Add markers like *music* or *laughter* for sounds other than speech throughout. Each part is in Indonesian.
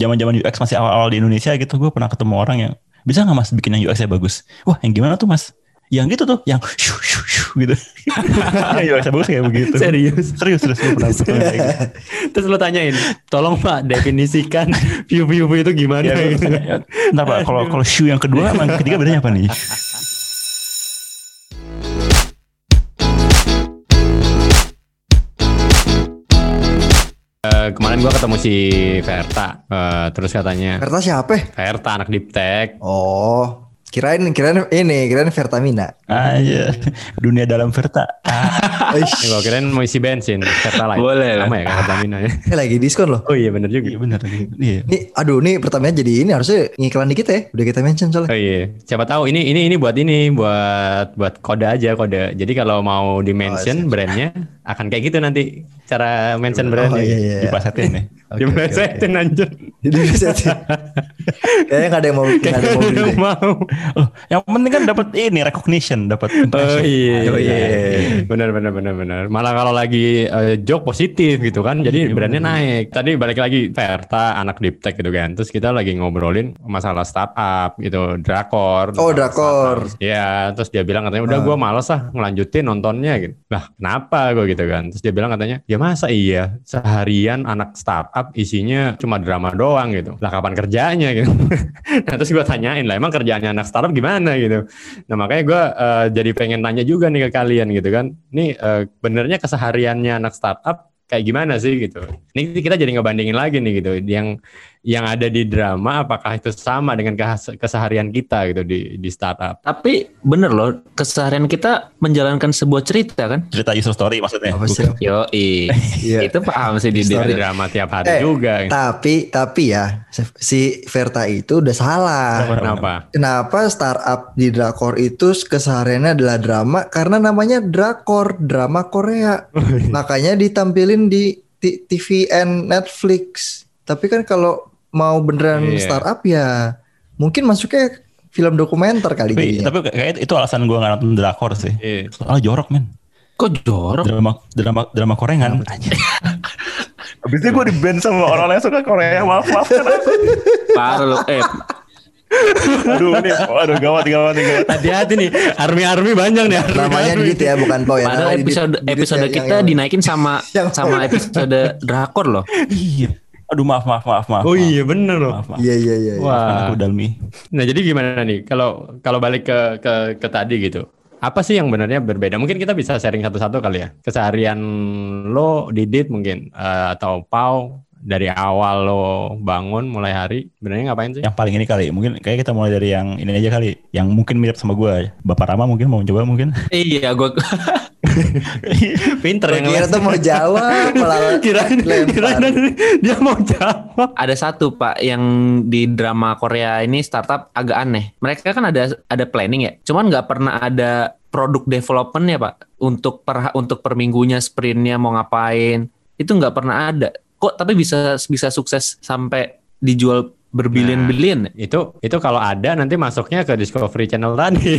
zaman-zaman UX masih awal-awal di Indonesia gitu, gue pernah ketemu orang yang bisa nggak mas bikin yang UX-nya bagus? Wah, yang gimana tuh mas? Yang gitu tuh, yang shu shu shu gitu. *laughs* UX-nya bagus kayak begitu. Serius? Serius, serius. Pernah gitu. *laughs* Terus lo tanyain, tolong pak definisikan view-view itu gimana? Ya, gitu. Ntar pak, kalau kalau shoe yang kedua sama yang ketiga bedanya apa nih? *laughs* Eh, kemarin gua ketemu si Verta, Eh, terus katanya Verta siapa? Verta anak diptek. Oh, kirain kirain ini kirain Vertamina. Ah, iya. Dunia dalam Verta. Ah, *laughs* Ini gua kirain mau isi bensin, Verta lain. Boleh lah. Sama ya kayak Pertamina ya. Eh lagi diskon loh. Oh iya bener juga. iya benar. Iya. Nih, aduh nih Pertamina jadi ini harusnya ngiklan dikit ya. Udah kita mention soalnya. Oh iya, siapa tahu ini ini ini buat ini buat buat kode aja kode. Jadi kalau mau di mention brandnya akan kayak gitu nanti cara mention Oh brandnya. iya iya. Diplesetin nih. *laughs* Oke, Di oke, melesetin anjir. Jadi bisa sih. Kayaknya nggak ada yang mau nggak ada yang mau mau. Oh, yang penting kan dapat ini recognition, dapat Oh iya, Oh, iya. benar benar benar benar. Malah kalau lagi eh, joke positif gitu kan, jadi Iya, brandnya naik. Tadi balik lagi Verta anak Diptek gitu kan, terus kita lagi ngobrolin masalah startup gitu, drakor. Oh, drakor. Iya, terus dia bilang katanya udah Ah. gua males ah ngelanjutin nontonnya gitu. Lah kenapa gue gitu kan? Terus dia bilang katanya ya masa iya seharian anak startup isinya cuma drama doang gitu. Lah kapan kerjanya *laughs* gitu? nah terus gue tanyain lah emang kerjaannya anak startup gimana gitu. Nah makanya gue eh, jadi pengen tanya juga nih ke kalian gitu kan. Nih eh, benernya kesehariannya anak startup kayak gimana sih gitu. Ini kita jadi ngebandingin lagi nih gitu. Yang yang ada di drama apakah itu sama dengan kes- keseharian kita gitu di di startup. Tapi bener loh, keseharian kita menjalankan sebuah cerita kan? Cerita user story maksudnya. Apa sih? Yo, Iya. itu paham sih di Di Story. drama tiap hari Eh, juga. gitu. Tapi tapi ya si Verta itu udah salah. Kenapa? Kenapa startup di drakor itu kesehariannya adalah drama? Karena namanya drakor, drama Korea. *laughs* Makanya ditampilin di TVN Netflix. Tapi kan kalau mau beneran Iya. startup ya mungkin masuknya film dokumenter kali Tapi, jadinya. tapi kayak itu alasan gue nggak nonton drakor sih. Iya. Soalnya jorok men. Kok jorok? Drama drama drama Korengan. Anjir. Habis *laughs* itu gue di band sama orang-orang yang suka Korea. Maaf maaf. Parah lo. Eh, aduh ini, aduh gawat gawat gawat. Hati-hati nih, army-army banyak nih. army- Namanya army. Didit ya, bukan Pau ya. padahal episode episode ya, yang- kita yang- dinaikin sama *laughs* Yang- sama episode drakor loh. Iya. Aduh maaf maaf maaf maaf. Oh iya bener loh. Maaf maaf. Iya iya iya. iya. Wah. aku Dalmi. Nah jadi gimana nih kalau kalau balik ke ke ke tadi gitu. Apa sih yang benarnya berbeda? Mungkin kita bisa sharing satu-satu kali ya. Keseharian lo Didit mungkin eh, atau Pau dari awal lo bangun mulai hari sebenarnya ngapain sih? Yang paling ini kali, mungkin kayak kita mulai dari yang ini aja kali, yang mungkin mirip sama gue. Bapak Rama mungkin mau coba mungkin. Iya, gue *laughs* *laughs* Pinter yang kira tuh mau jawab malah *laughs* lempar. kirain dia mau jawab. ada satu pak yang di drama Korea ini startup agak aneh. Mereka kan ada ada planning ya, cuman nggak pernah ada produk development ya pak untuk per untuk per minggunya sprintnya mau ngapain itu nggak pernah ada. Kok tapi bisa bisa sukses sampai dijual berbilion-bilion ya? Itu itu kalau ada nanti masuknya ke Discovery Channel tadi.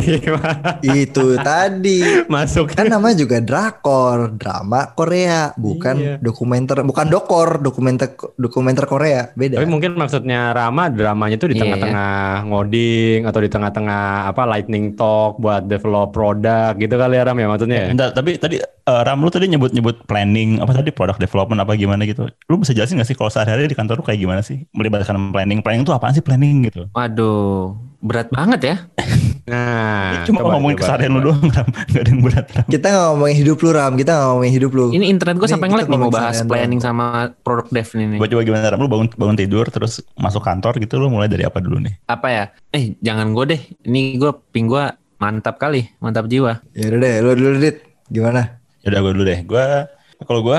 *laughs* Itu tadi. Masuk Kan namanya juga drakor, drama Korea, bukan Iya. dokumenter, bukan dokor, dokumenter dokumenter Korea, beda. Tapi mungkin maksudnya Rama dramanya itu di Iya, tengah-tengah ngoding atau di tengah-tengah apa lightning talk buat develop produk gitu kali ya Ram ya maksudnya. ya? Bentar, tapi tadi eh, Ram lu tadi nyebut-nyebut planning apa tadi product development apa gimana gitu. Lu bisa jelasin gak sih kalau sehari-hari di kantor lu kayak gimana sih? Melibatkan planning. Planning itu apaan sih planning gitu? Waduh, berat banget ya. *laughs* Nah, Cuma coba, ngomongin coba. keseharian lu doang Ram. Gak ada yang berat Ram. Kita nggak ngomongin hidup lu Ram, kita nggak ngomongin hidup lu. Ini internet gue sampai ngelag nih mau bahas planning doang. sama produk dev ini. Coba coba gimana Ram? Lu bangun bangun tidur terus masuk kantor gitu lu mulai dari apa dulu nih? Apa ya? Eh, jangan gue deh. Ini gue ping gue mantap kali, mantap jiwa. Ya udah deh, lu dulu Dit. Gimana? Ya udah gue dulu deh. Gue kalau gue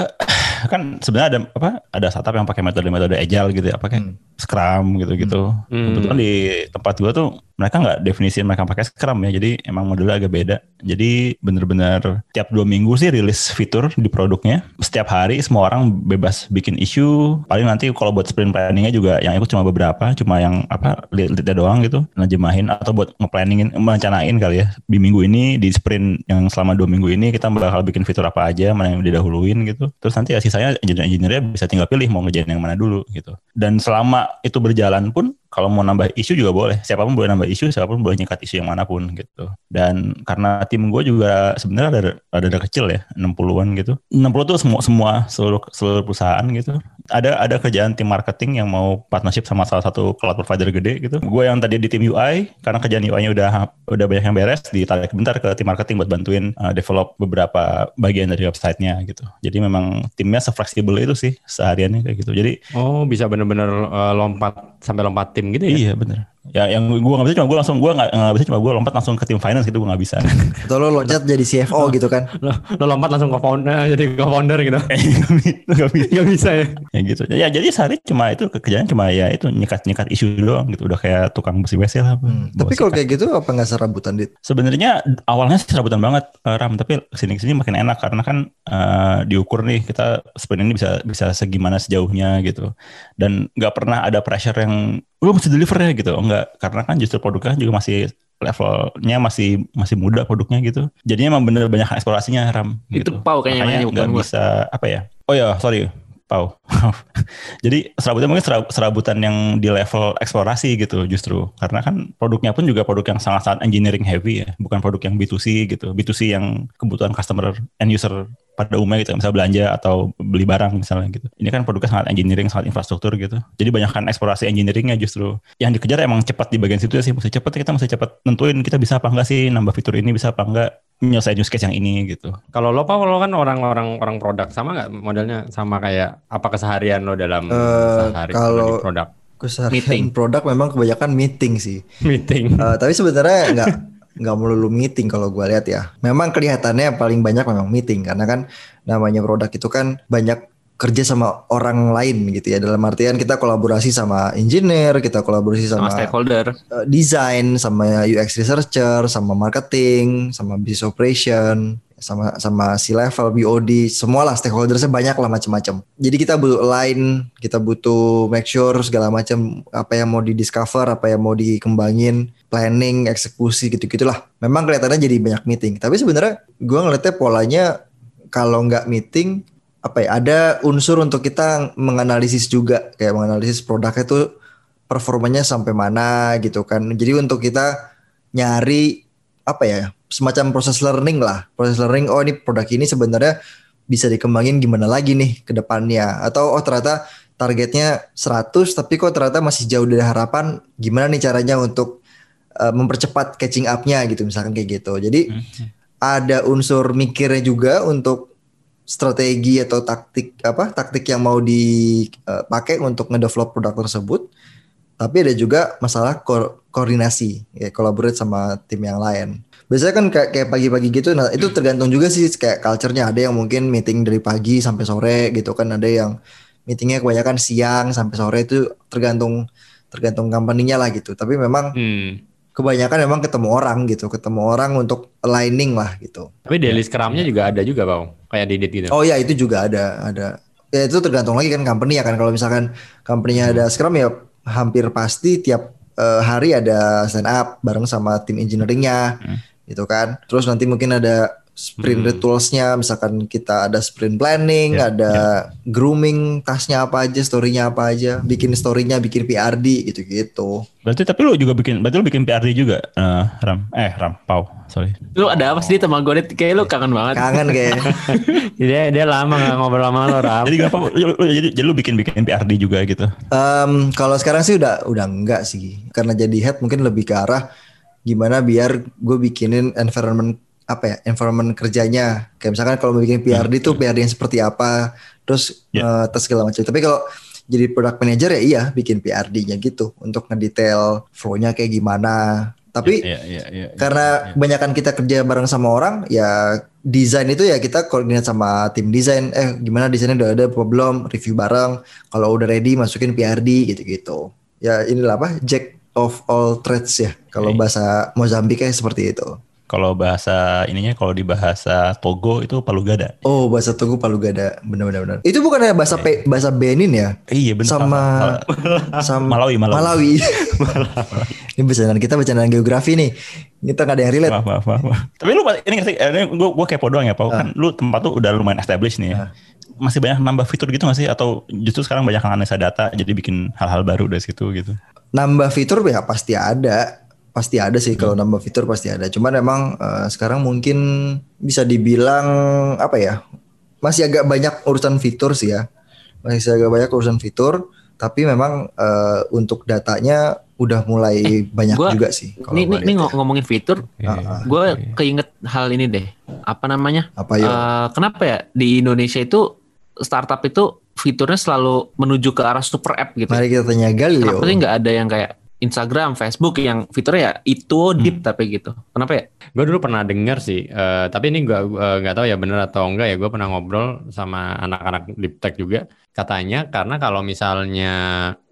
kan sebenarnya ada apa? Ada startup yang pakai metode-metode agile gitu ya, pakai Hmm. Scrum gitu-gitu. Hmm. Kebetulan di tempat gue tuh mereka nggak definisi mereka pakai Scrum ya. Jadi emang modelnya agak beda. Jadi bener-bener tiap dua minggu sih rilis fitur di produknya. Setiap hari semua orang bebas bikin isu. Paling nanti kalau buat sprint planningnya juga yang ikut cuma beberapa, cuma yang apa lead-leadnya doang gitu, ngejemahin atau buat nge-planningin, merencanain kali ya. Di minggu ini di sprint yang selama dua minggu ini kita bakal bikin fitur apa aja, mana yang didahuluin gitu. Terus nanti ya sisanya engineer-engineernya bisa tinggal pilih mau ngerjain yang mana dulu gitu. Dan selama itu berjalan pun kalau mau nambah isu juga boleh. Siapa pun boleh nambah isu, siapa pun boleh nyikat isu yang mana pun gitu. Dan karena tim gue juga sebenarnya ada ada, ada kecil ya, 60-an gitu. 60 tuh semua semua seluruh seluruh perusahaan gitu. Ada ada kerjaan tim marketing yang mau partnership sama salah satu cloud provider gede gitu. Gue yang tadi di tim UI karena kerjaan UI-nya udah udah banyak yang beres, ditarik bentar ke tim marketing buat bantuin uh, develop beberapa bagian dari websitenya gitu. Jadi memang timnya sefleksibel itu sih sehariannya kayak gitu. Jadi Oh, bisa bener-bener uh, lompat sampai lompat tim gitu ya? Iya bener. Ya yang gue gak bisa cuma gue langsung gue nggak nggak bisa cuma gue lompat langsung ke tim finance gitu gue nggak bisa. Atau lo loncat jadi CFO gitu kan. Lo, lo lompat langsung ke founder, jadi ke founder gitu. *laughs* Gak bisa. Gak bisa ya? *laughs* ya gitu. Ya jadi sehari cuma itu kerjaan cuma ya itu nyikat nyikat isu doang gitu. Udah kayak tukang bersih WC lah. Hmm, Tapi kalau sikat. kayak gitu apa nggak serabutan dit? Sebenarnya awalnya sih serabutan banget eh, Ram, tapi ke sini ke sini makin enak karena kan eh, diukur nih kita sprint ini bisa bisa segimana sejauhnya gitu dan nggak pernah ada pressure yang lu mesti deliver ya gitu enggak karena kan justru produknya juga masih levelnya masih masih muda produknya gitu jadinya emang bener banyak eksplorasinya Ram Itu gitu. Pau kayaknya Makanya bukan nggak bisa apa ya oh ya sorry Pau. *laughs* Jadi serabutan mungkin serab- serabutan yang di level eksplorasi gitu justru. Karena kan produknya pun juga produk yang sangat-sangat engineering heavy ya. Bukan produk yang B2C gitu. B2C yang kebutuhan customer end user pada umumnya gitu. Misalnya belanja atau beli barang misalnya gitu. Ini kan produknya sangat engineering, sangat infrastruktur gitu. Jadi banyak kan eksplorasi engineeringnya justru. Yang dikejar emang cepat di bagian situ ya sih. Mesti cepat kita mesti cepat nentuin kita bisa apa enggak sih nambah fitur ini bisa apa enggak nyelesain use case yang ini gitu. Kalau lo Pak, lo kan orang-orang orang produk sama nggak modelnya sama kayak apa keseharian lo dalam Eh, sehari kalau- produk Keseharian Meeting. produk memang kebanyakan meeting sih. meeting? Eh, tapi sebenarnya nggak *laughs* nggak melulu meeting kalau gue lihat ya. Memang kelihatannya paling banyak memang meeting karena kan namanya produk itu kan banyak kerja sama orang lain gitu ya. Dalam artian kita kolaborasi sama engineer, kita kolaborasi sama sama, stakeholder. eh, design, sama UX researcher, sama marketing, sama business operation, sama sama C level, BOD, semualah stakeholdersnya banyak lah macam-macam. Jadi kita butuh align, kita butuh make sure segala macam apa yang mau di discover, apa yang mau dikembangin, planning, eksekusi gitu-gitulah. Memang kelihatannya jadi banyak meeting. Tapi sebenarnya gue ngeliatnya polanya kalau nggak meeting apa ya ada unsur untuk kita menganalisis juga kayak menganalisis produknya itu performanya sampai mana gitu kan. Jadi untuk kita nyari apa ya semacam proses learning lah. Proses learning oh ini produk ini sebenarnya bisa dikembangin gimana lagi nih ke depannya atau oh ternyata targetnya 100 tapi kok ternyata masih jauh dari harapan gimana nih caranya untuk uh, mempercepat catching up-nya gitu misalkan kayak gitu. Jadi ada unsur mikirnya juga untuk strategi atau taktik apa taktik yang mau dipakai untuk ngedevelop produk tersebut tapi ada juga masalah koordinasi ya collaborate sama tim yang lain biasanya kan kayak kayak pagi-pagi gitu nah itu tergantung juga sih kayak culture-nya ada yang mungkin meeting dari pagi sampai sore gitu kan ada yang meetingnya kebanyakan siang sampai sore itu tergantung tergantung company-nya lah gitu tapi memang Hmm. kebanyakan memang ketemu orang gitu ketemu orang untuk aligning lah gitu Tapi daily scrum-nya juga ada juga, Bang. Kayak Didit gitu. Oh ya itu juga ada ada. Ya itu tergantung lagi kan company ya kan kalau misalkan company-nya ada Scrum ya hampir pasti tiap eh, hari ada stand up bareng sama tim engineering-nya gitu kan. Terus nanti mungkin ada sprint Hmm. ritualsnya misalkan kita ada sprint planning, Ya, ada grooming tasnya apa aja, story-nya apa aja, bikin story-nya, bikin PRD gitu-gitu. Berarti tapi lu juga bikin berarti lu bikin PRD juga eh, Ram. Eh Ram, Pau. Sorry. Lu ada apa sih sama gue? Kayak lu kangen banget. Kangen kayak dia *laughs* dia lama nggak ngobrol sama lo, Ram. Jadi kenapa lu- jadi, jadi lu bikin bikin PRD juga gitu. Em, kalau sekarang sih udah udah enggak sih karena jadi head mungkin lebih ke arah gimana biar gue bikinin environment apa ya environment kerjanya kayak misalkan kalau bikin PRD tuh PRD yang seperti apa terus Ya. eh, tes segala macam tapi kalau jadi product manager ya iya bikin PRD-nya gitu untuk ngedetail flow-nya kayak gimana tapi Iya, iya, iya. karena kebanyakan kita kerja bareng sama orang ya desain itu ya kita koordinat sama tim desain eh gimana desainnya udah ada belum review bareng kalau udah ready masukin PRD gitu-gitu ya inilah apa Jack of all trades ya. Kalau Oke. bahasa Mozambiknya seperti itu. Kalau bahasa ininya kalau di bahasa Togo itu palu gada. Oh, bahasa Togo Palu Gada. Benar-benar. benar. Itu bukannya bahasa Pe- bahasa Benin ya? Iya benar. Sama sama *laughs* Malawi, Malawi. Malawi. *laughs* ini bercandaan kita bercandaan geografi nih. Kita nggak ada yang relate. Maaf, maaf, maaf. Tapi lu ini sih? eh, Ini gue gue kepo doang ya, Pak. Kan lu tempat tuh udah lumayan established nih. ya. Masih banyak nambah fitur gitu nggak sih? Atau justru sekarang banyak analisa data, jadi bikin hal-hal baru dari situ gitu? Nambah fitur ya pasti ada. Pasti ada sih kalau Hmm. nambah fitur pasti ada. Cuman emang eh, sekarang mungkin bisa dibilang apa ya? Masih agak banyak urusan fitur sih ya. Masih agak banyak urusan fitur, tapi memang eh, untuk datanya udah mulai banyak gua- juga sih. ini lihat ngom- ya. ngomongin fitur, Ah, ah. gue keinget hal ini deh. Apa namanya? Apa yuk? Eh, kenapa ya di Indonesia itu startup itu fiturnya selalu menuju ke arah super app gitu. Mari kita tanya Galileo. Kenapa sih nggak ada yang kayak Instagram, Facebook yang fiturnya ya itu deep tapi gitu. Kenapa ya? Gue dulu pernah dengar sih, eh, tapi ini gue nggak tahu ya bener atau enggak ya. Gue pernah ngobrol sama anak-anak deep tech juga. Katanya karena kalau misalnya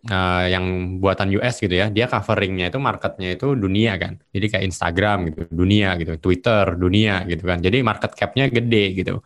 eh, yang buatan US gitu ya, dia coveringnya itu marketnya itu dunia kan. Jadi kayak Instagram gitu, dunia gitu, Twitter dunia gitu kan. Jadi market capnya gede gitu.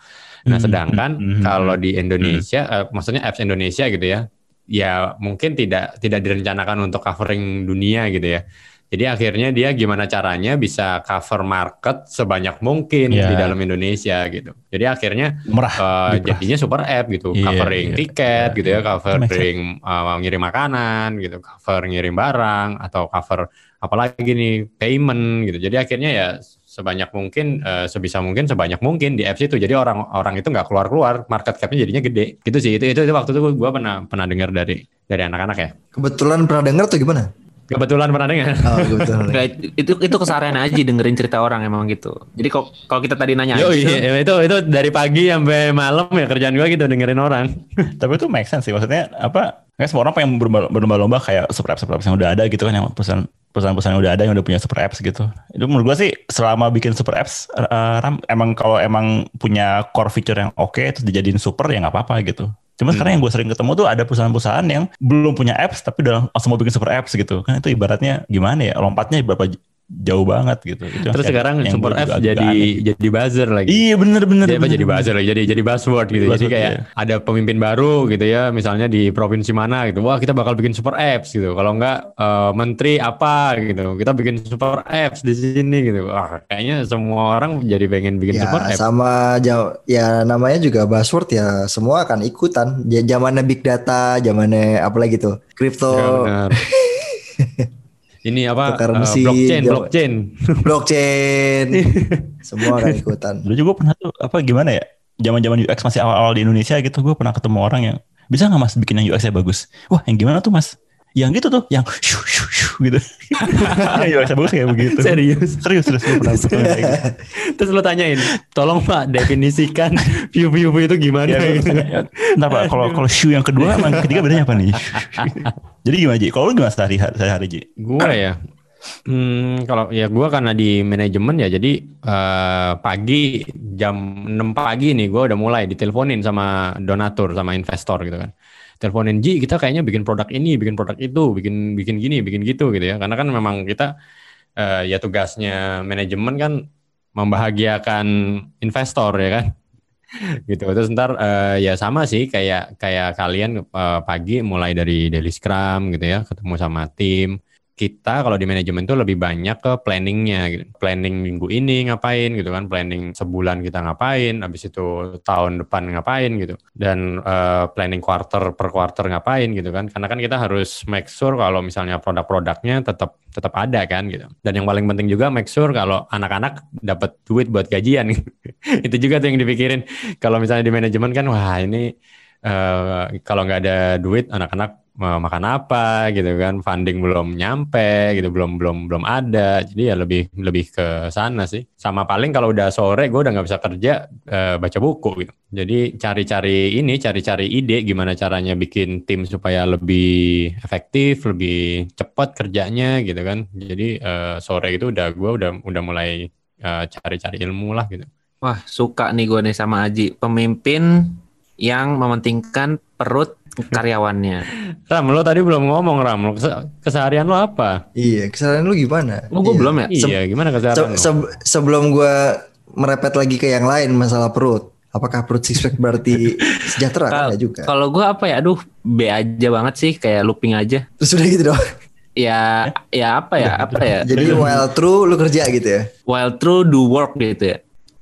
Nah Hmm, sedangkan hmm, hmm, kalau di Indonesia, eh, maksudnya apps Indonesia gitu ya, ya mungkin tidak tidak direncanakan untuk covering dunia gitu ya. Jadi akhirnya dia gimana caranya bisa cover market sebanyak mungkin Ya. di dalam Indonesia gitu. Jadi akhirnya Lebih murah. jadinya super app gitu, Iya, covering iya, tiket iya, gitu ya, iya. covering eh, ngirim makanan gitu, cover ngirim barang atau cover apalagi nih payment gitu. Jadi akhirnya ya sebanyak mungkin eh, sebisa mungkin sebanyak mungkin di apps itu. Jadi orang-orang itu nggak keluar-keluar, market capnya jadinya gede. Gitu sih. Itu itu, itu waktu itu gue pernah pernah dengar dari dari anak-anak ya. Kebetulan pernah dengar atau gimana? Kebetulan pernah dengar. Oh, kebetulan. Nggak, itu itu keseharian aja dengerin cerita orang emang gitu. Jadi kok kalau kita tadi nanya Yo, Aisyah, iya, itu itu dari pagi sampai malam ya kerjaan gue gitu dengerin orang. *laughs* Tapi itu make sense sih. Maksudnya apa? Kayak semua orang pengen berlomba- berlomba-lomba kayak super apps super apps yang udah ada gitu kan yang perusahaan perusahaan-perusahaan yang udah ada yang udah punya super apps gitu. Itu menurut gua sih selama bikin super apps eh, Ram, emang kalau emang punya core feature yang oke terus dijadiin super ya nggak apa-apa gitu. Cuma sekarang yang gue sering ketemu tuh ada perusahaan-perusahaan yang belum punya apps tapi udah langsung mau bikin super apps gitu. Kan itu ibaratnya gimana ya? Lompatnya berapa jauh banget gitu. Itu Terus sekarang yang super agak jadi aneh. jadi buzzer lagi. Iya bener-bener. Jadi apa jadi buzzer lagi, jadi jadi buzzword gitu. jadi Buzzword, kayak iya. ada pemimpin baru gitu ya, misalnya di provinsi mana gitu. Wah kita bakal bikin super apps gitu. Kalau enggak eh, menteri apa gitu, kita bikin super apps di sini gitu. Wah kayaknya semua orang jadi pengen bikin Ya super apps. sama ja- ya namanya juga buzzword ya semua akan ikutan. Zamannya big data, zamannya apa lagi tuh? Crypto, Ya, benar. *laughs* Ini apa? Mesin, blockchain, jawab- blockchain. *laughs* blockchain. *laughs* semua akan ikutan. Dulu juga pernah tuh apa gimana ya? Zaman-zaman UX masih awal-awal di Indonesia gitu, gue pernah ketemu orang yang bisa nggak mas bikin yang UX-nya bagus? Wah, yang gimana tuh mas? Yang gitu tuh, yang shu shu shu gitu. yang *laughs* UX-nya bagus kayak begitu. Serius. Serius, serius gue pernah gitu. *laughs* Terus lo tanyain, tolong pak definisikan *laughs* view-view itu gimana? Ya, gue gitu. tanya, Ntar pak, kalau kalau shoe yang kedua, sama yang ketiga bedanya apa nih? Jadi gimana Ji? Kalau lu gimana sehari hari Ji? Gua ya, hmm, kalau ya gua karena di manajemen ya, jadi eh, pagi jam 6 pagi nih gua udah mulai diteleponin sama donatur sama investor gitu kan. Teleponin Ji, kita kayaknya bikin produk ini, bikin produk itu, bikin bikin gini, bikin gitu gitu ya. Karena kan memang kita eh, ya tugasnya manajemen kan membahagiakan investor ya kan. *laughs* Gitu. Terus ntar eh, ya sama sih kayak kayak kalian eh, pagi mulai dari daily scrum gitu ya ketemu sama tim kita kalau di manajemen tuh lebih banyak ke planningnya gitu. planning minggu ini ngapain gitu kan planning sebulan kita ngapain habis itu tahun depan ngapain gitu. Dan eh, planning quarter per quarter ngapain gitu kan. Karena kan kita harus make sure kalau misalnya produk-produknya tetap tetap ada kan gitu. Dan yang paling penting juga make sure kalau anak-anak dapat duit buat gajian. *laughs* Itu juga tuh yang dipikirin. Kalau misalnya di manajemen kan wah ini eh, kalau nggak ada duit anak-anak makan apa gitu kan funding belum nyampe gitu belum belum belum ada. Jadi ya lebih lebih ke sana sih. Sama paling kalau udah sore gue udah nggak bisa kerja eh, baca buku gitu. Jadi cari-cari ini cari-cari ide gimana caranya bikin tim supaya lebih efektif lebih cepat kerjanya gitu kan. Jadi eh, sore itu udah gue udah udah mulai eh, cari-cari ilmu lah gitu. Wah, suka nih gue nih sama Aji. Pemimpin yang mementingkan perut karyawannya. Ram, lo tadi belum ngomong Ram. Lo kes- keseharian lo apa? Iya, kesalahan lu gimana? Oh, gue Iya. belum ya? Iya, gimana Se- keseharian lo? se- sebelum gua merepet lagi ke yang lain masalah perut. Apakah perut six pack berarti *laughs* sejahtera? Kan juga. Kalau gue apa ya? Aduh, B aja banget sih, kayak looping aja. Terus udah gitu dong. Ya, ya apa ya? Apa ya? Jadi while true lu kerja gitu ya. While true do work gitu ya.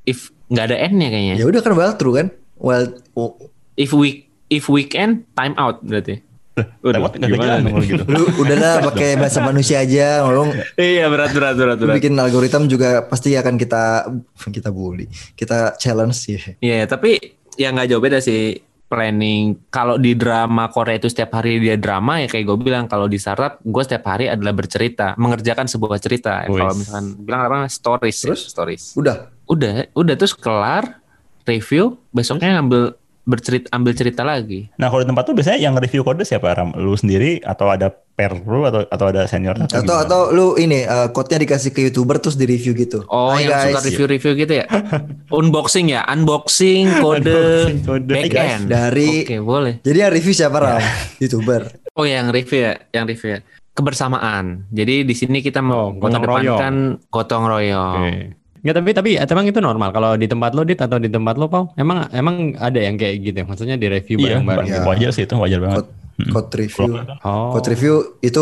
If nggak ada n-nya kayaknya. Ya udah kan while true kan. While oh, If week if weekend time out berarti. *laughs* Nggak ada gimana nih? gitu. lu *laughs* udahlah pakai bahasa manusia aja ngomong Iya berat berat berat berat. bikin algoritma juga pasti akan kita *laughs* kita bully. Kita challenge sih. Iya, tapi ya nggak jauh beda sih planning. Kalau di drama Korea itu setiap hari dia drama ya kayak gue bilang kalau di startup gue setiap hari adalah bercerita, mengerjakan sebuah cerita. Wis. Kalau misalkan bilang apa stories, ya, Terus? stories. Udah. Udah, udah terus kelar review, besoknya ngambil bercerita ambil cerita lagi. Nah kalau di tempat tuh biasanya yang review kode siapa Ram? Lu sendiri atau ada pair lu atau atau ada senior Atau atau lu ini eh, code-nya dikasih ke YouTuber terus di review gitu. Oh, Hai yang suka guys, review-review gitu ya? *laughs* Unboxing ya, unboxing kode Unboxing kode. back end. dari- Oke, boleh. Jadi yang review siapa Ram? *laughs* YouTuber. Oh yang review ya, yang review ya. Kebersamaan. Jadi di sini kita Oh, gotong mengedepankan gotong royong. Oke. Nggak, tapi tapi emang itu normal kalau di tempat lo dit atau di tempat lo pau emang emang ada yang kayak gitu ya? maksudnya di review Iya, bareng-bareng Iya. gitu. wajar sih itu wajar banget. Code, code review. oh Code review itu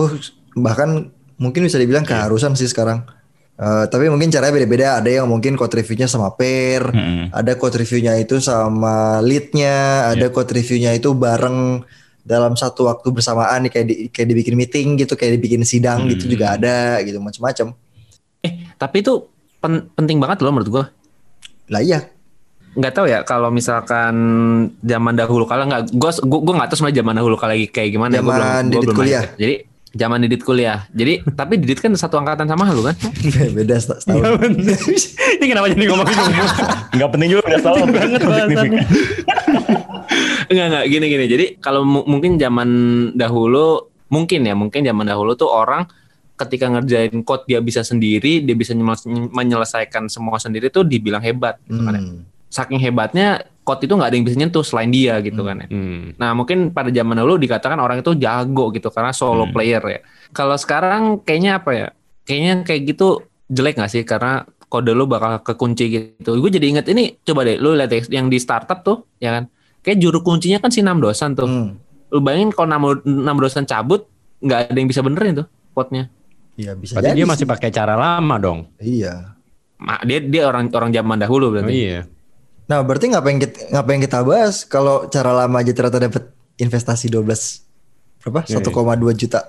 bahkan mungkin bisa dibilang keharusan sih sekarang. Eh, tapi mungkin caranya beda-beda. Ada yang mungkin code reviewnya sama pair, Mm-mm. ada code reviewnya itu sama leadnya, ada code reviewnya itu bareng dalam satu waktu bersamaan kayak di, kayak dibikin meeting gitu, kayak dibikin sidang gitu Hmm. juga ada gitu macam-macam. Eh tapi itu pen- penting banget loh menurut gua. Lah iya, Nggak tahu ya kalau misalkan zaman dahulu kala nggak, gua gua, gua nggak tahu sebenarnya zaman dahulu kala kayak gimana. Gua Zaman belum- gua Didit belum kuliah. lahir. Jadi zaman Didit kuliah. Jadi *laughs* tapi Didit kan satu angkatan sama lu kan? beda set- Nggak setahun. bener. *laughs* ini kenapa jadi ngomongin umur *laughs* Nggak penting juga udah tahu banget bahasannya. Enggak enggak gini gini. Jadi kalau mu- mungkin zaman dahulu mungkin ya mungkin zaman dahulu tuh orang ketika ngerjain code dia bisa sendiri, dia bisa nyel- menyelesaikan semua sendiri tuh dibilang hebat gitu kan ya. Hmm. Saking hebatnya code itu nggak ada yang bisa nyentuh selain dia gitu kan ya. Hmm. Nah mungkin pada zaman dahulu dikatakan orang itu jago gitu karena solo Hmm. player ya. Kalau sekarang kayaknya apa ya? Kayaknya kayak gitu jelek nggak sih? Karena kode lu bakal kekunci gitu. Gue jadi inget ini coba deh lu lihat deh, yang di startup tuh ya kan. Kayak juru kuncinya kan si enam dosan tuh. Hmm. Lu bayangin kalau enam, enam dosan cabut nggak ada yang bisa benerin tuh code-nya. Iya bisa berarti jadi dia sih. masih pakai cara lama dong Iya. Ma- Dia dia orang orang zaman dahulu oh, berarti. iya Nah, berarti ngapain kita ngapain kita bahas kalau cara lama aja ternyata dapat investasi 12 berapa? Iya, 1,2 juta.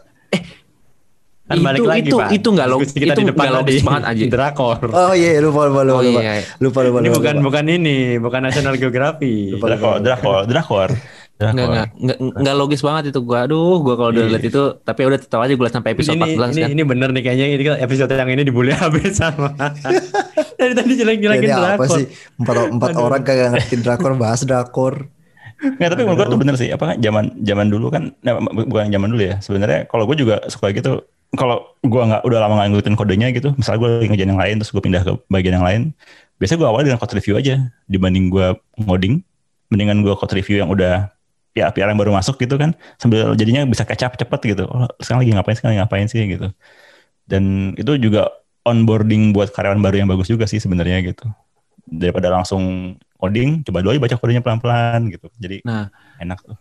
kan Itu- balik lagi itu- pak itu nggak kita itu di depan nggak logis banget, Aji. drakor Oh iya, lupa lupa lupa. Oh lupa. iya. Lupa lupa ini lupa. bukan lupa. bukan ini bukan National Geography Lupa. Drakor, drakor, drakor. Nggak, Drakor. nggak, nggak, nggak logis banget itu gua. Aduh, gua kalau udah lihat itu, tapi udah tahu aja gue liat sampai episode ini, 14 ini, kan. ini bener nih kayaknya ini episode yang ini dibully *laughs* habis sama *laughs* dari tadi jelek-jelekin Jadi apa drakor sih? Empat, empat orang kagak ngerti drakor bahas drakor. Nggak, tapi menurut gue tuh bener sih. Apa kan zaman zaman dulu kan, nah, bukan zaman dulu ya. Sebenarnya kalau gue juga suka gitu. Kalau gue nggak udah lama nggak ngikutin kodenya gitu, misalnya gue lagi ngerjain yang lain terus gue pindah ke bagian yang lain. Biasanya gue awalnya dengan code review aja dibanding gue ngoding. Mendingan gue code review yang udah ya PR yang baru masuk gitu kan, sambil jadinya bisa catch up cepet gitu. Oh, sekarang lagi ngapain, sekarang lagi ngapain sih gitu. Dan itu juga onboarding buat karyawan baru yang bagus juga sih sebenarnya gitu. Daripada langsung coding, coba dulu aja baca kodenya pelan-pelan gitu. Jadi Nah, enak tuh.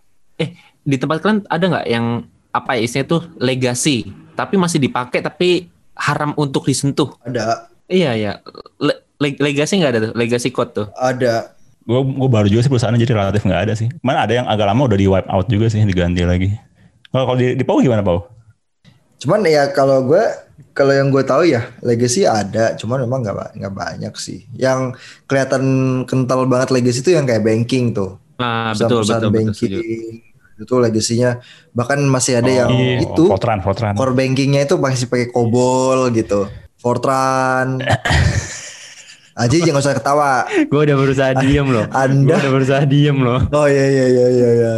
di tempat kalian ada nggak yang apa ya istilahnya tuh legacy, tapi masih dipakai tapi haram untuk disentuh. Ada Iya ya, Le- le- legacy nggak ada tuh, legacy code tuh. ada Gue gue baru juga sih perusahaan jadi relatif nggak ada sih. Mana ada yang agak lama udah di wipe out juga sih diganti lagi. Kalau kalau di, di Pau gimana Pau? Cuman ya kalau gue kalau yang gue tahu ya legacy ada, cuman memang nggak nggak banyak sih. Yang kelihatan kental banget legacy itu yang kayak banking tuh. Nah, betul betul betul. banking setuju. itu legasinya bahkan masih ada yang iya. itu Fortran, Fortran. core bankingnya itu masih pakai COBOL gitu. Fortran. *laughs* Aji jangan usah ketawa. gue udah berusaha diem loh *laughs* Anda- gue udah berusaha diem loh Oh iya iya iya iya. iya.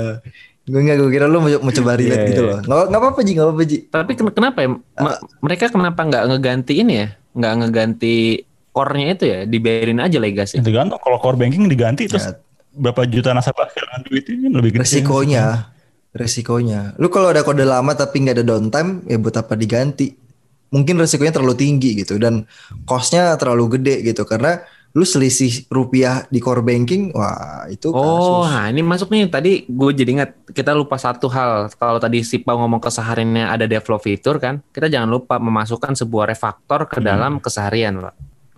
Gue nggak gue kira lu mau, mau coba relate Iya, gitu iya. loh. Nggak nggak apa-apa Ji, nggak apa-apa Ji. Tapi ken- kenapa ya? Ma- mereka kenapa nggak ngeganti ini ya? Nggak ngeganti core-nya itu ya? Dibiarin aja legacy. Tergantung kalau core banking diganti terus Ya, berapa juta nasabah kehilangan duit ini kan lebih gede. resikonya resikonya. Lu kalau ada kode lama tapi nggak ada downtime, ya buat apa diganti? Mungkin resikonya terlalu tinggi gitu dan costnya terlalu gede gitu karena lu selisih rupiah di core banking, wah itu Oh, kasus. nah ini masuk nih. Tadi gue jadi ingat kita lupa satu hal. Kalau tadi si Pau ngomong kesehariannya ada develop fitur kan, kita jangan lupa memasukkan sebuah refaktor ke dalam keseharian, Pak.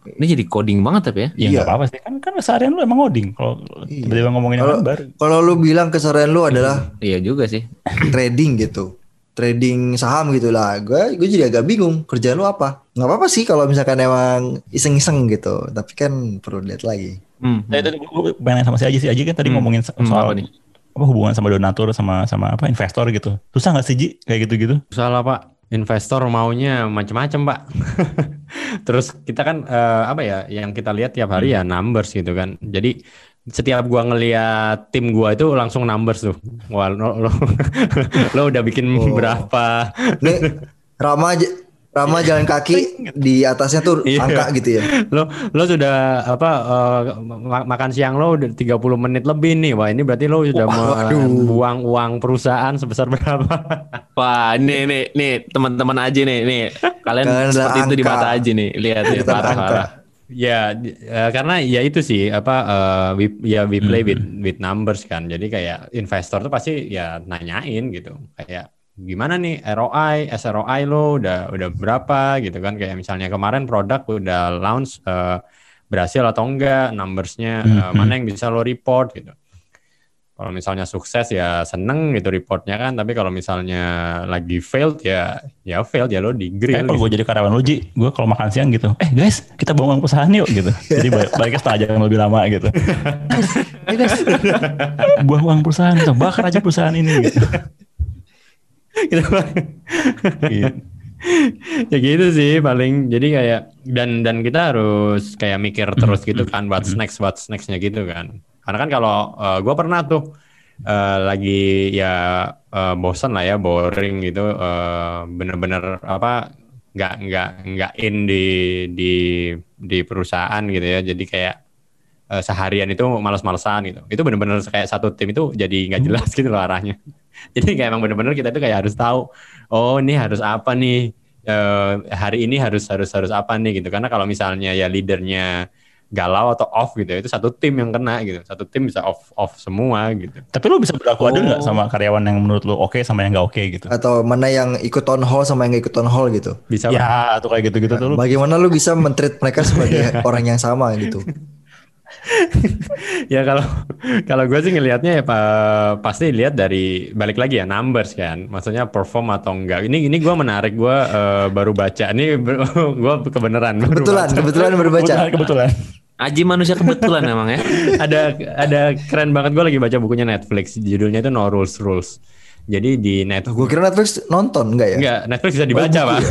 Ini jadi coding banget tapi ya. Ya Iya. nggak apa-apa sih kan kan seharian lu emang ngoding kalau Iya. tiba-tiba ngomongin yang Kalau- lain baru. Kalau lu bilang keseharian lu adalah Iya juga sih. trading gitu, trading saham gitu lah, gue gue jadi agak bingung kerjaan lu apa? Nggak apa-apa sih kalau misalkan emang iseng-iseng gitu, tapi kan perlu lihat lagi. Hmm. Nah, itu gue pengen sama si Aji sih Aji kan tadi Hmm. ngomongin so- Hmm, soal apa nih? apa hubungan sama donatur sama sama apa investor gitu. Susah nggak sih Ji kayak gitu-gitu? Salah pak, investor maunya macam-macam pak. *laughs* Terus kita kan eh, apa ya, yang kita lihat tiap hari ya numbers gitu kan. Jadi setiap gua ngeliat tim gua itu langsung numbers tuh. Wah lo, lo, *laughs* lo udah bikin Oh. berapa? Nih Rama Rama jalan kaki di atasnya tuh Iya. angka gitu ya. Lo lo sudah apa eh, ma- makan siang lo udah 30 menit lebih nih. Wah ini berarti lo sudah Waduh. buang uang perusahaan sebesar berapa? Wah, nih nih nih teman-teman aja nih nih. Kalian Kalian ada seperti itu di angka. mata aja nih. Lihat nih Kita Ya, eh, karena ya itu sih apa eh, we, ya we play with Hmm. with numbers kan. Jadi kayak investor tuh pasti ya nanyain gitu. Kayak gimana nih ROI, SROI lo udah udah berapa gitu kan. Kayak misalnya kemarin produk udah launch eh, berhasil atau enggak, numbersnya Mhm. mana yang bisa lo report gitu. Kalau misalnya sukses ya seneng gitu reportnya kan, tapi kalau misalnya lagi failed ya ya failed ya lo di grill. Kayak kalau gitu. gue jadi karyawan Ji, gue kalau makan siang gitu, eh guys kita bangun perusahaan yuk gitu. Jadi balik, baliknya setengah jam lebih lama gitu. *laughs* guys, eh guys, buang uang perusahaan, gitu. bakar aja perusahaan ini gitu. Gitu. Gitu. ya gitu sih paling jadi kayak dan dan kita harus kayak mikir terus gitu kan what's next what's nextnya gitu kan karena kan kalau gue pernah tuh eh, lagi ya eh, bosan lah ya boring gitu eh, bener-bener apa nggak nggak nggak in di di di perusahaan gitu ya. Jadi kayak eh, seharian itu malas-malesan gitu. Itu bener-bener kayak satu tim itu jadi nggak jelas *laughs* gitu loh arahnya. Jadi kayak emang bener-bener kita tuh kayak harus tahu oh ini harus apa nih Eh, hari ini harus harus harus apa nih gitu. Karena kalau misalnya ya leadernya galau atau off gitu ya, itu satu tim yang kena gitu satu tim bisa off off semua gitu Tapi lu bisa berlaku adil nggak Oh. sama karyawan yang menurut lu oke sama yang nggak oke gitu? Atau mana yang ikut town hall sama yang nggak ikut town hall gitu. bisa? Ya, atau kayak gitu-gitu tuh lu. Bagaimana lu bisa mentreat mereka *laughs* sebagai orang yang sama gitu. *laughs* ya kalau kalau gue sih ngelihatnya ya pa- pasti lihat dari balik lagi ya numbers kan maksudnya perform atau enggak ini ini gue menarik gue eh, baru baca ini *laughs* gue kebenaran baru Kebetulan, baca. kebetulan berbaca. Kebetulan, kebetulan. Aji manusia kebetulan *laughs* emang ya. ada ada keren banget gue lagi baca bukunya Netflix judulnya itu No Rules Rules jadi di Netflix Gue kira Netflix nonton enggak ya? enggak Netflix bisa dibaca buku pak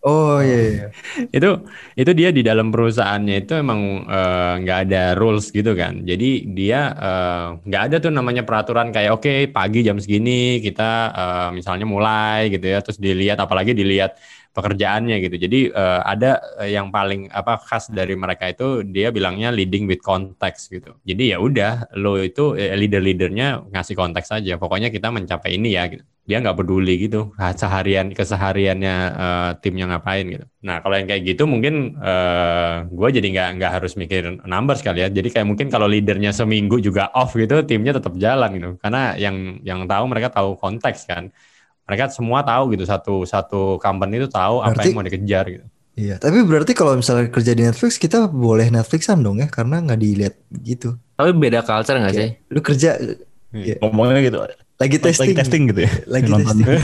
Oh iya. iya. *laughs* itu itu dia di dalam perusahaannya itu emang eh, nggak ada rules gitu kan jadi dia eh, nggak ada tuh namanya peraturan kayak oke pagi jam segini kita eh, misalnya mulai gitu ya terus dilihat apalagi dilihat pekerjaannya gitu jadi eh, ada eh, yang paling apa khas dari mereka itu dia bilangnya leading with context gitu jadi ya udah lo itu eh, leader-leadernya ngasih konteks aja pokoknya kita mencapai ini ya gitu dia nggak peduli gitu seharian kesehariannya eh, timnya ngapain gitu. Nah kalau yang kayak gitu mungkin gue jadi nggak nggak harus mikir numbers kali ya. Jadi kayak mungkin kalau leadernya seminggu juga off gitu, timnya tetap jalan gitu. Karena yang yang tahu mereka tahu konteks kan. Mereka semua tahu gitu satu satu company itu tahu apa Berarti- yang mau dikejar gitu. Iya, tapi berarti kalau misalnya kerja di Netflix kita boleh Netflixan dong ya karena nggak dilihat gitu. Tapi beda culture nggak sih? Lu kerja Iya. Ngomongnya gitu. lagi testing. Lagi testing gitu ya. Lagi Nonton. testing.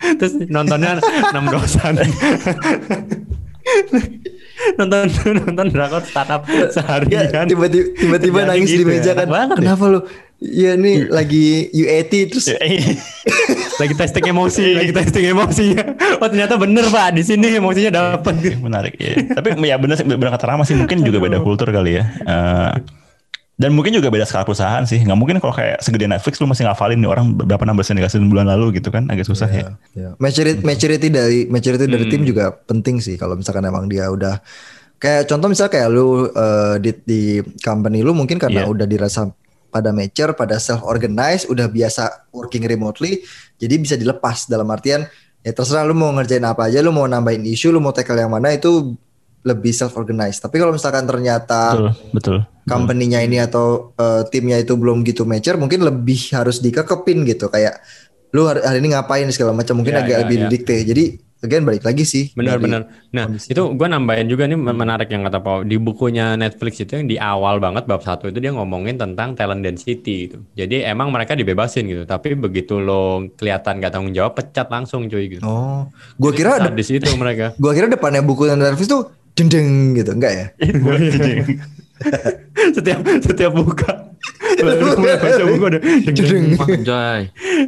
*laughs* Terus nontonnya enam dosan. *laughs* nonton *laughs* nonton drakor startup Ya, seharian. tiba-tiba tiba-tiba Jadi nangis gitu di meja ya. kan. Enak banget ya. Kenapa lu? Iya nih lagi UAT terus lagi testing emosi, lagi testing emosinya. Oh ternyata bener pak, di sini emosinya dapat. Menarik ya. Tapi ya benar sih benar kata Rama sih mungkin juga beda kultur kali ya. Eh, dan mungkin juga beda skala perusahaan sih. Nggak mungkin kalau kayak segede Netflix lu masih ngafalin nih orang berapa numbers yang dikasih bulan lalu gitu kan agak susah ya. Ya. Maturity, maturity dari maturity dari Hmm. tim juga penting sih kalau misalkan emang dia udah kayak contoh misalnya kayak lu eh, di di company lu mungkin karena Iya. udah dirasa pada mature, pada self organize, udah biasa working remotely, jadi bisa dilepas dalam artian ya terserah lu mau ngerjain apa aja, lu mau nambahin isu, lu mau tackle yang mana itu lebih self organize. Tapi kalau misalkan ternyata Betul, betul. company-nya ini atau uh, timnya itu belum gitu mature, mungkin lebih harus dikekepin gitu kayak lu hari, hari ini ngapain segala macam mungkin Ya, agak ya, lebih ya. didikte. Jadi again balik lagi sih. Benar-benar. Nah, kondisi. itu gue nambahin juga nih menarik yang kata Pau. Di bukunya Netflix itu yang di awal banget bab satu itu dia ngomongin tentang talent density gitu. Jadi emang mereka dibebasin gitu. Tapi begitu lo kelihatan gak tanggung jawab, pecat langsung cuy gitu. Oh, gua kira ada di situ mereka. *laughs* gua kira depannya buku Netflix tuh dendeng gitu, enggak ya? *laughs* setiap setiap buka. Mulai baca buku udah.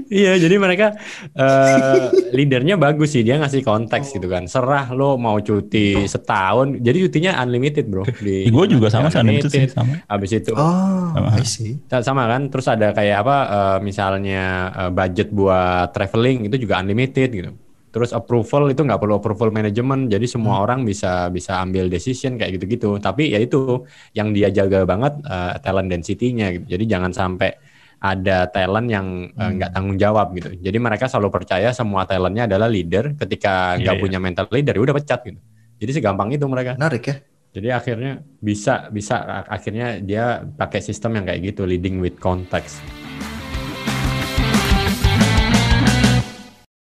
Iya, jadi mereka eh leadernya bagus sih, dia ngasih konteks gitu kan. Serah lo mau cuti setahun, jadi cutinya unlimited bro. Di gue juga sama sih unlimited sih sama. Habis itu Oh, Sama. Sama kan, terus ada kayak apa, eh, misalnya eh, budget buat traveling itu juga unlimited gitu. Terus approval itu nggak perlu approval manajemen, jadi semua orang bisa bisa ambil decision kayak gitu-gitu. Tapi ya itu yang dia jaga banget eh, talent density-nya gitu. Jadi jangan sampai ada talent yang eh, nggak tanggung jawab gitu. Jadi mereka selalu percaya semua talentnya adalah leader. Ketika Iya, nggak iya. punya mental leader, ya udah pecat gitu. Jadi segampang itu mereka. Menarik ya. Jadi akhirnya bisa bisa akhirnya dia pakai sistem yang kayak gitu leading with context.